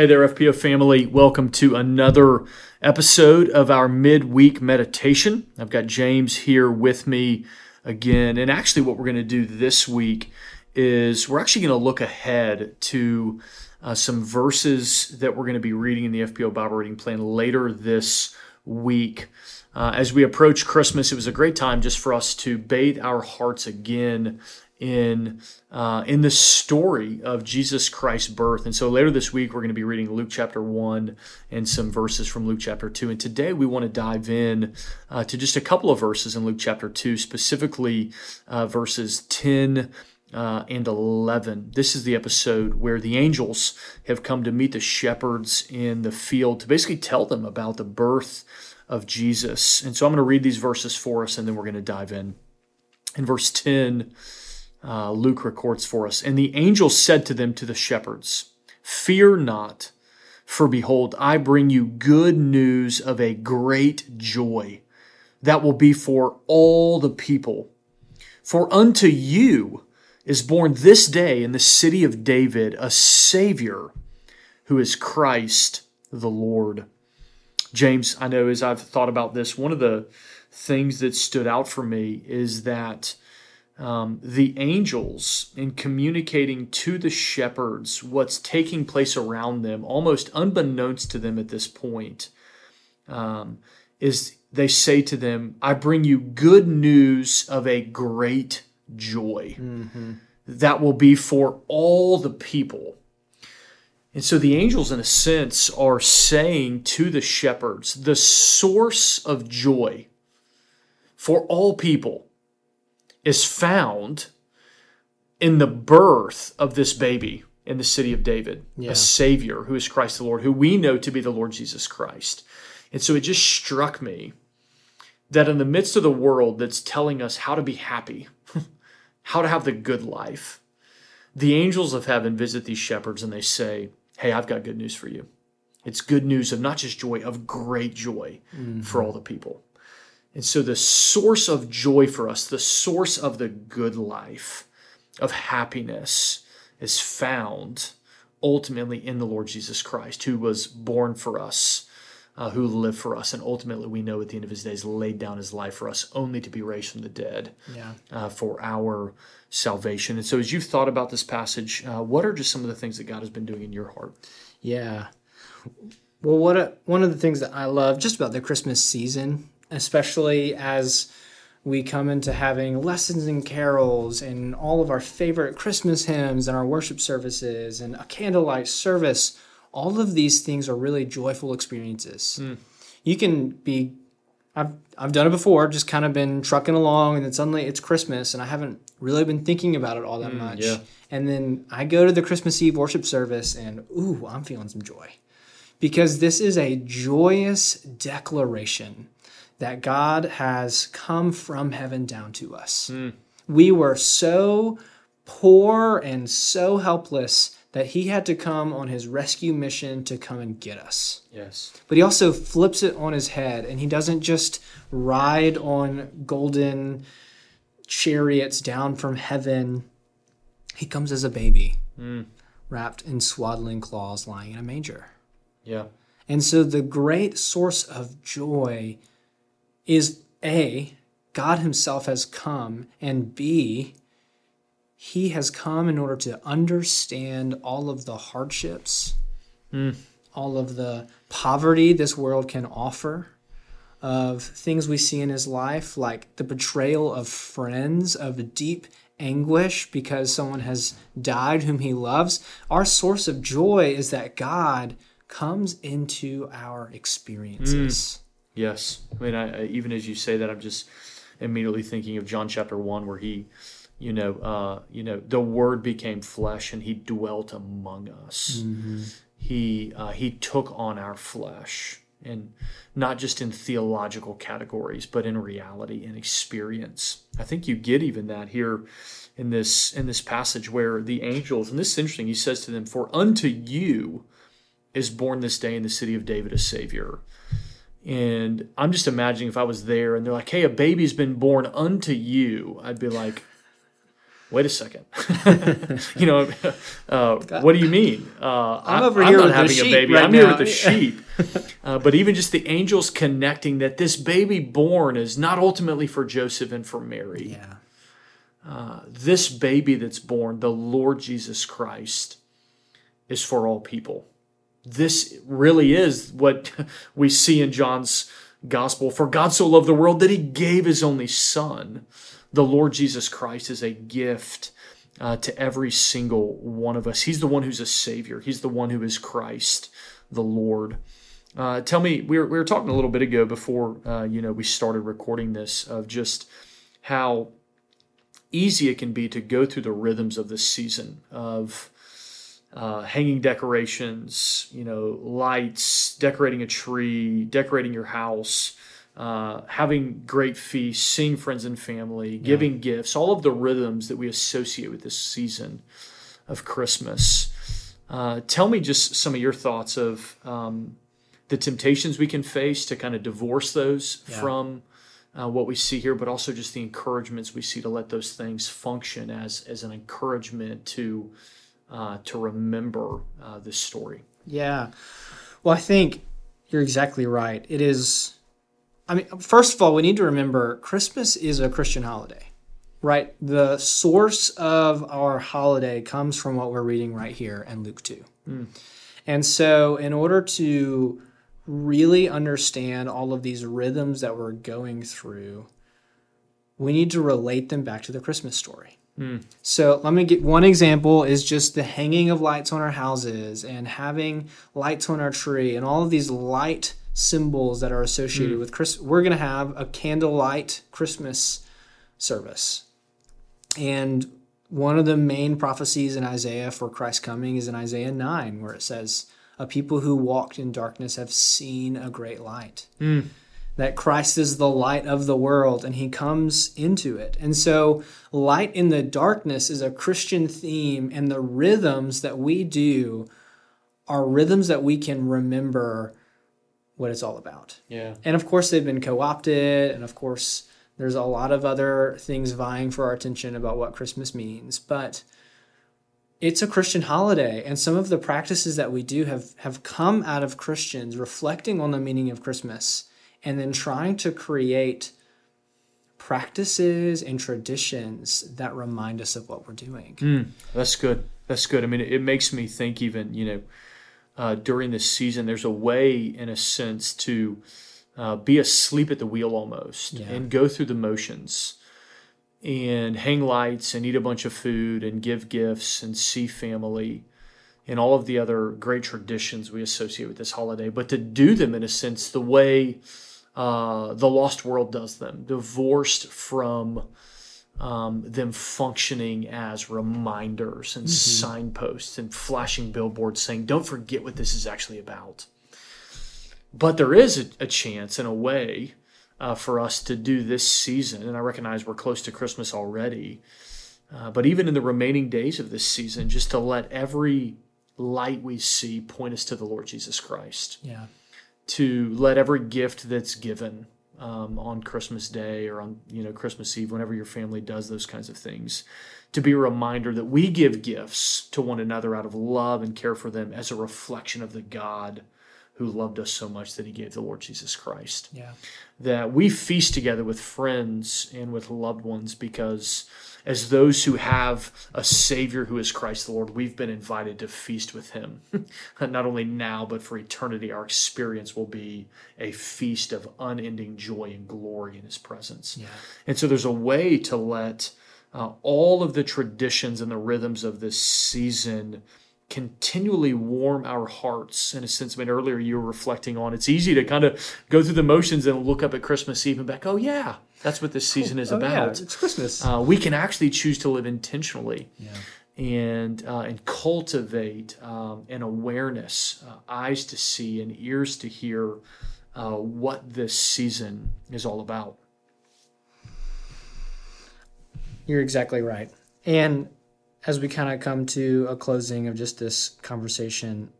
Hey there, FPO family. Welcome to another episode of our midweek meditation. I've got James here with me again. And actually, what we're going to do this week is we're actually going to look ahead to uh, some verses that we're going to be reading in the FPO Bible reading plan later this week. Uh, as we approach Christmas, it was a great time just for us to bathe our hearts again in uh, in the story of Jesus Christ's birth. And so later this week we're going to be reading Luke chapter one and some verses from Luke chapter two. And today we want to dive in uh, to just a couple of verses in Luke chapter two, specifically uh, verses ten. Uh, and 11. This is the episode where the angels have come to meet the shepherds in the field to basically tell them about the birth of Jesus. And so I'm going to read these verses for us and then we're going to dive in. In verse 10, uh, Luke records for us. And the angel said to them, to the shepherds, Fear not, for behold, I bring you good news of a great joy that will be for all the people. For unto you is born this day in the city of David a Savior who is Christ the Lord. James, I know as I've thought about this, one of the things that stood out for me is that um, the angels in communicating to the shepherds what's taking place around them, almost unbeknownst to them at this point, um, is they say to them, I bring you good news of a great joy mm-hmm. that will be for all the people. And so the angels, in a sense, are saying to the shepherds, the source of joy for all people is found in the birth of this baby in the city of David, yeah. a Savior who is Christ the Lord, who we know to be the Lord Jesus Christ. And so it just struck me that in the midst of the world that's telling us how to be happy, how to have the good life, the angels of heaven visit these shepherds and they say, Hey, I've got good news for you. It's good news of not just joy, of great joy mm-hmm. for all the people. And so, the source of joy for us, the source of the good life, of happiness, is found ultimately in the Lord Jesus Christ, who was born for us, uh, who lived for us, and ultimately we know at the end of his days laid down his life for us, only to be raised from the dead yeah. uh, for our salvation. And so, as you've thought about this passage, uh, what are just some of the things that God has been doing in your heart? Yeah. Well, what a, one of the things that I love just about the Christmas season especially as we come into having lessons and carols and all of our favorite Christmas hymns and our worship services and a candlelight service. All of these things are really joyful experiences. Mm. You can be I've I've done it before, just kind of been trucking along and then suddenly it's Christmas and I haven't really been thinking about it all that mm, much. Yeah. And then I go to the Christmas Eve worship service and ooh, I'm feeling some joy. Because this is a joyous declaration that God has come from heaven down to us. Mm. We were so poor and so helpless that he had to come on his rescue mission to come and get us. Yes. But he also flips it on his head and he doesn't just ride on golden chariots down from heaven. He comes as a baby, mm. wrapped in swaddling cloths, lying in a manger. Yeah. And so the great source of joy is A, God Himself has come, and B, He has come in order to understand all of the hardships, mm. all of the poverty this world can offer, of things we see in His life, like the betrayal of friends, of deep anguish because someone has died whom He loves. Our source of joy is that God comes into our experiences. Mm. Yes, I mean, I, even as you say that, I'm just immediately thinking of John chapter one, where he, you know, uh, you know, the Word became flesh and he dwelt among us. Mm-hmm. He uh, he took on our flesh, and not just in theological categories, but in reality and experience. I think you get even that here in this in this passage where the angels, and this is interesting. He says to them, "For unto you is born this day in the city of David a Savior." And I'm just imagining if I was there and they're like, hey, a baby's been born unto you, I'd be like, wait a second. you know, uh, what do you mean? Uh, I'm over here not with the having a baby. right I'm here now." with the sheep. uh, but even just the angels connecting that this baby born is not ultimately for Joseph and for Mary. Yeah. This baby that's born, the Lord Jesus Christ, is for all people. This really is what we see in John's gospel. For God so loved the world that he gave his only son. The Lord Jesus Christ is a gift uh, to every single one of us. He's the one who's a savior. He's the one who is Christ, the Lord. Uh, tell me, we were, we were talking a little bit ago before uh, you know we started recording this of just how easy it can be to go through the rhythms of this season of uh, hanging decorations, you know, lights, decorating a tree, decorating your house, uh, having great feasts, seeing friends and family, giving gifts, all of the rhythms that we associate with this season of Christmas. Uh, tell me just some of your thoughts of um, the temptations we can face to kind of divorce those Yeah. from uh, what we see here, but also just the encouragements we see to let those things function as as an encouragement to uh, to remember uh, this story. Yeah. Well, I think you're exactly right. It is. I mean, first of all, we need to remember Christmas is a Christian holiday, right? The source of our holiday comes from what we're reading right here in Luke 2. And so, in order to really understand all of these rhythms that we're going through, we need to relate them back to the Christmas story. So let me get one example is just the hanging of lights on our houses and having lights on our tree and all of these light symbols that are associated mm. with Chris. We're going to have a candlelight Christmas service. And one of the main prophecies in Isaiah for Christ's coming is in Isaiah 9, where it says, A people who walked in darkness have seen a great light mm. That Christ is the light of the world and he comes into it. And so, light in the darkness is a Christian theme, and the rhythms that we do are rhythms that we can remember what it's all about. Yeah. And of course, they've been co opted, and of course, there's a lot of other things vying for our attention about what Christmas means. But it's a Christian holiday, and some of the practices that we do have, have come out of Christians reflecting on the meaning of Christmas and then trying to create practices and traditions that remind us of what we're doing. That's good. That's good. I mean, it, it makes me think even, you know, uh, during this season, there's a way, in a sense, to uh, be asleep at the wheel almost Yeah. and go through the motions and hang lights and eat a bunch of food and give gifts and see family and all of the other great traditions we associate with this holiday, but to do them in a sense the way uh, the lost world does them, divorced from um, them functioning as reminders and signposts and flashing billboards saying, don't forget what this is actually about. But there is a, a chance, in a way, uh, for us to do this season, and I recognize we're close to Christmas already, uh, but even in the remaining days of this season, just to let every light we see point us to the Lord Jesus Christ Yeah. To let every gift that's given um, on Christmas Day or on you know Christmas Eve, whenever your family does those kinds of things, to be a reminder that we give gifts to one another out of love and care for them as a reflection of the God who loved us so much that He gave the Lord Jesus Christ Yeah. that we feast together with friends and with loved ones because as those who have a savior who is Christ the Lord, we've been invited to feast with him. Not only now, but for eternity, our experience will be a feast of unending joy and glory in his presence. Yeah. And so there's a way to let uh, all of the traditions and the rhythms of this season continually warm our hearts in a sense. I mean, earlier you were reflecting on it's easy to kind of go through the motions and look up at Christmas Eve and back, oh, yeah, that's what this season is Oh, yeah, about. it's Christmas. Uh, we can actually choose to live intentionally yeah. and uh, and cultivate um, an awareness, uh, eyes to see and ears to hear uh, what this season is all about. You're exactly right. And as we kind of come to a closing of just this conversation,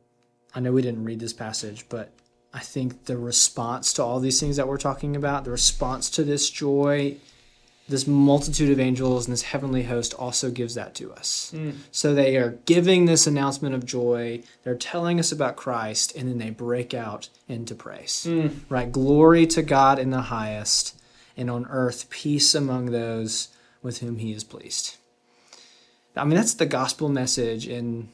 I know we didn't read this passage, but I think the response to all these things that we're talking about, the response to this joy this multitude of angels and this heavenly host also gives that to us. Mm. So they are giving this announcement of joy, they're telling us about Christ, and then they break out into praise. Mm. Right? Glory to God in the highest, and on earth peace among those with whom he is pleased. I mean, that's the gospel message in,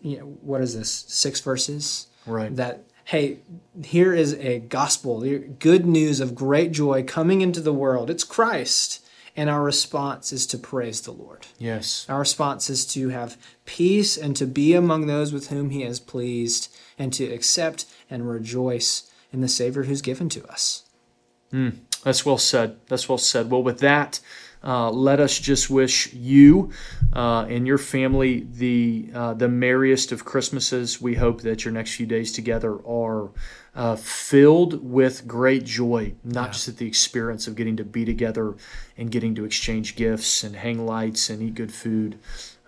you know, what is this, six verses? Right. That hey, here is a gospel, good news of great joy coming into the world. It's Christ. And our response is to praise the Lord. Yes. Our response is to have peace and to be among those with whom He is pleased and to accept and rejoice in the Savior who's given to us. Mm, that's well said. That's well said. Well, with that, uh, let us just wish you uh, and your family the uh, the merriest of Christmases. We hope that your next few days together are uh, filled with great joy, not yeah. just at the experience of getting to be together and getting to exchange gifts and hang lights and eat good food,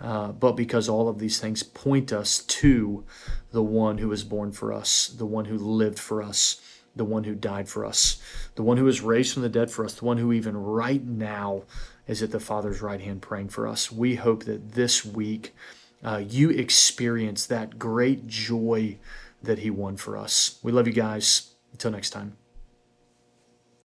uh, but because all of these things point us to the one who was born for us, the one who lived for us the one who died for us, the one who was raised from the dead for us, the one who even right now is at the Father's right hand praying for us. We hope that this week uh, you experience that great joy that He won for us. We love you guys. Until next time.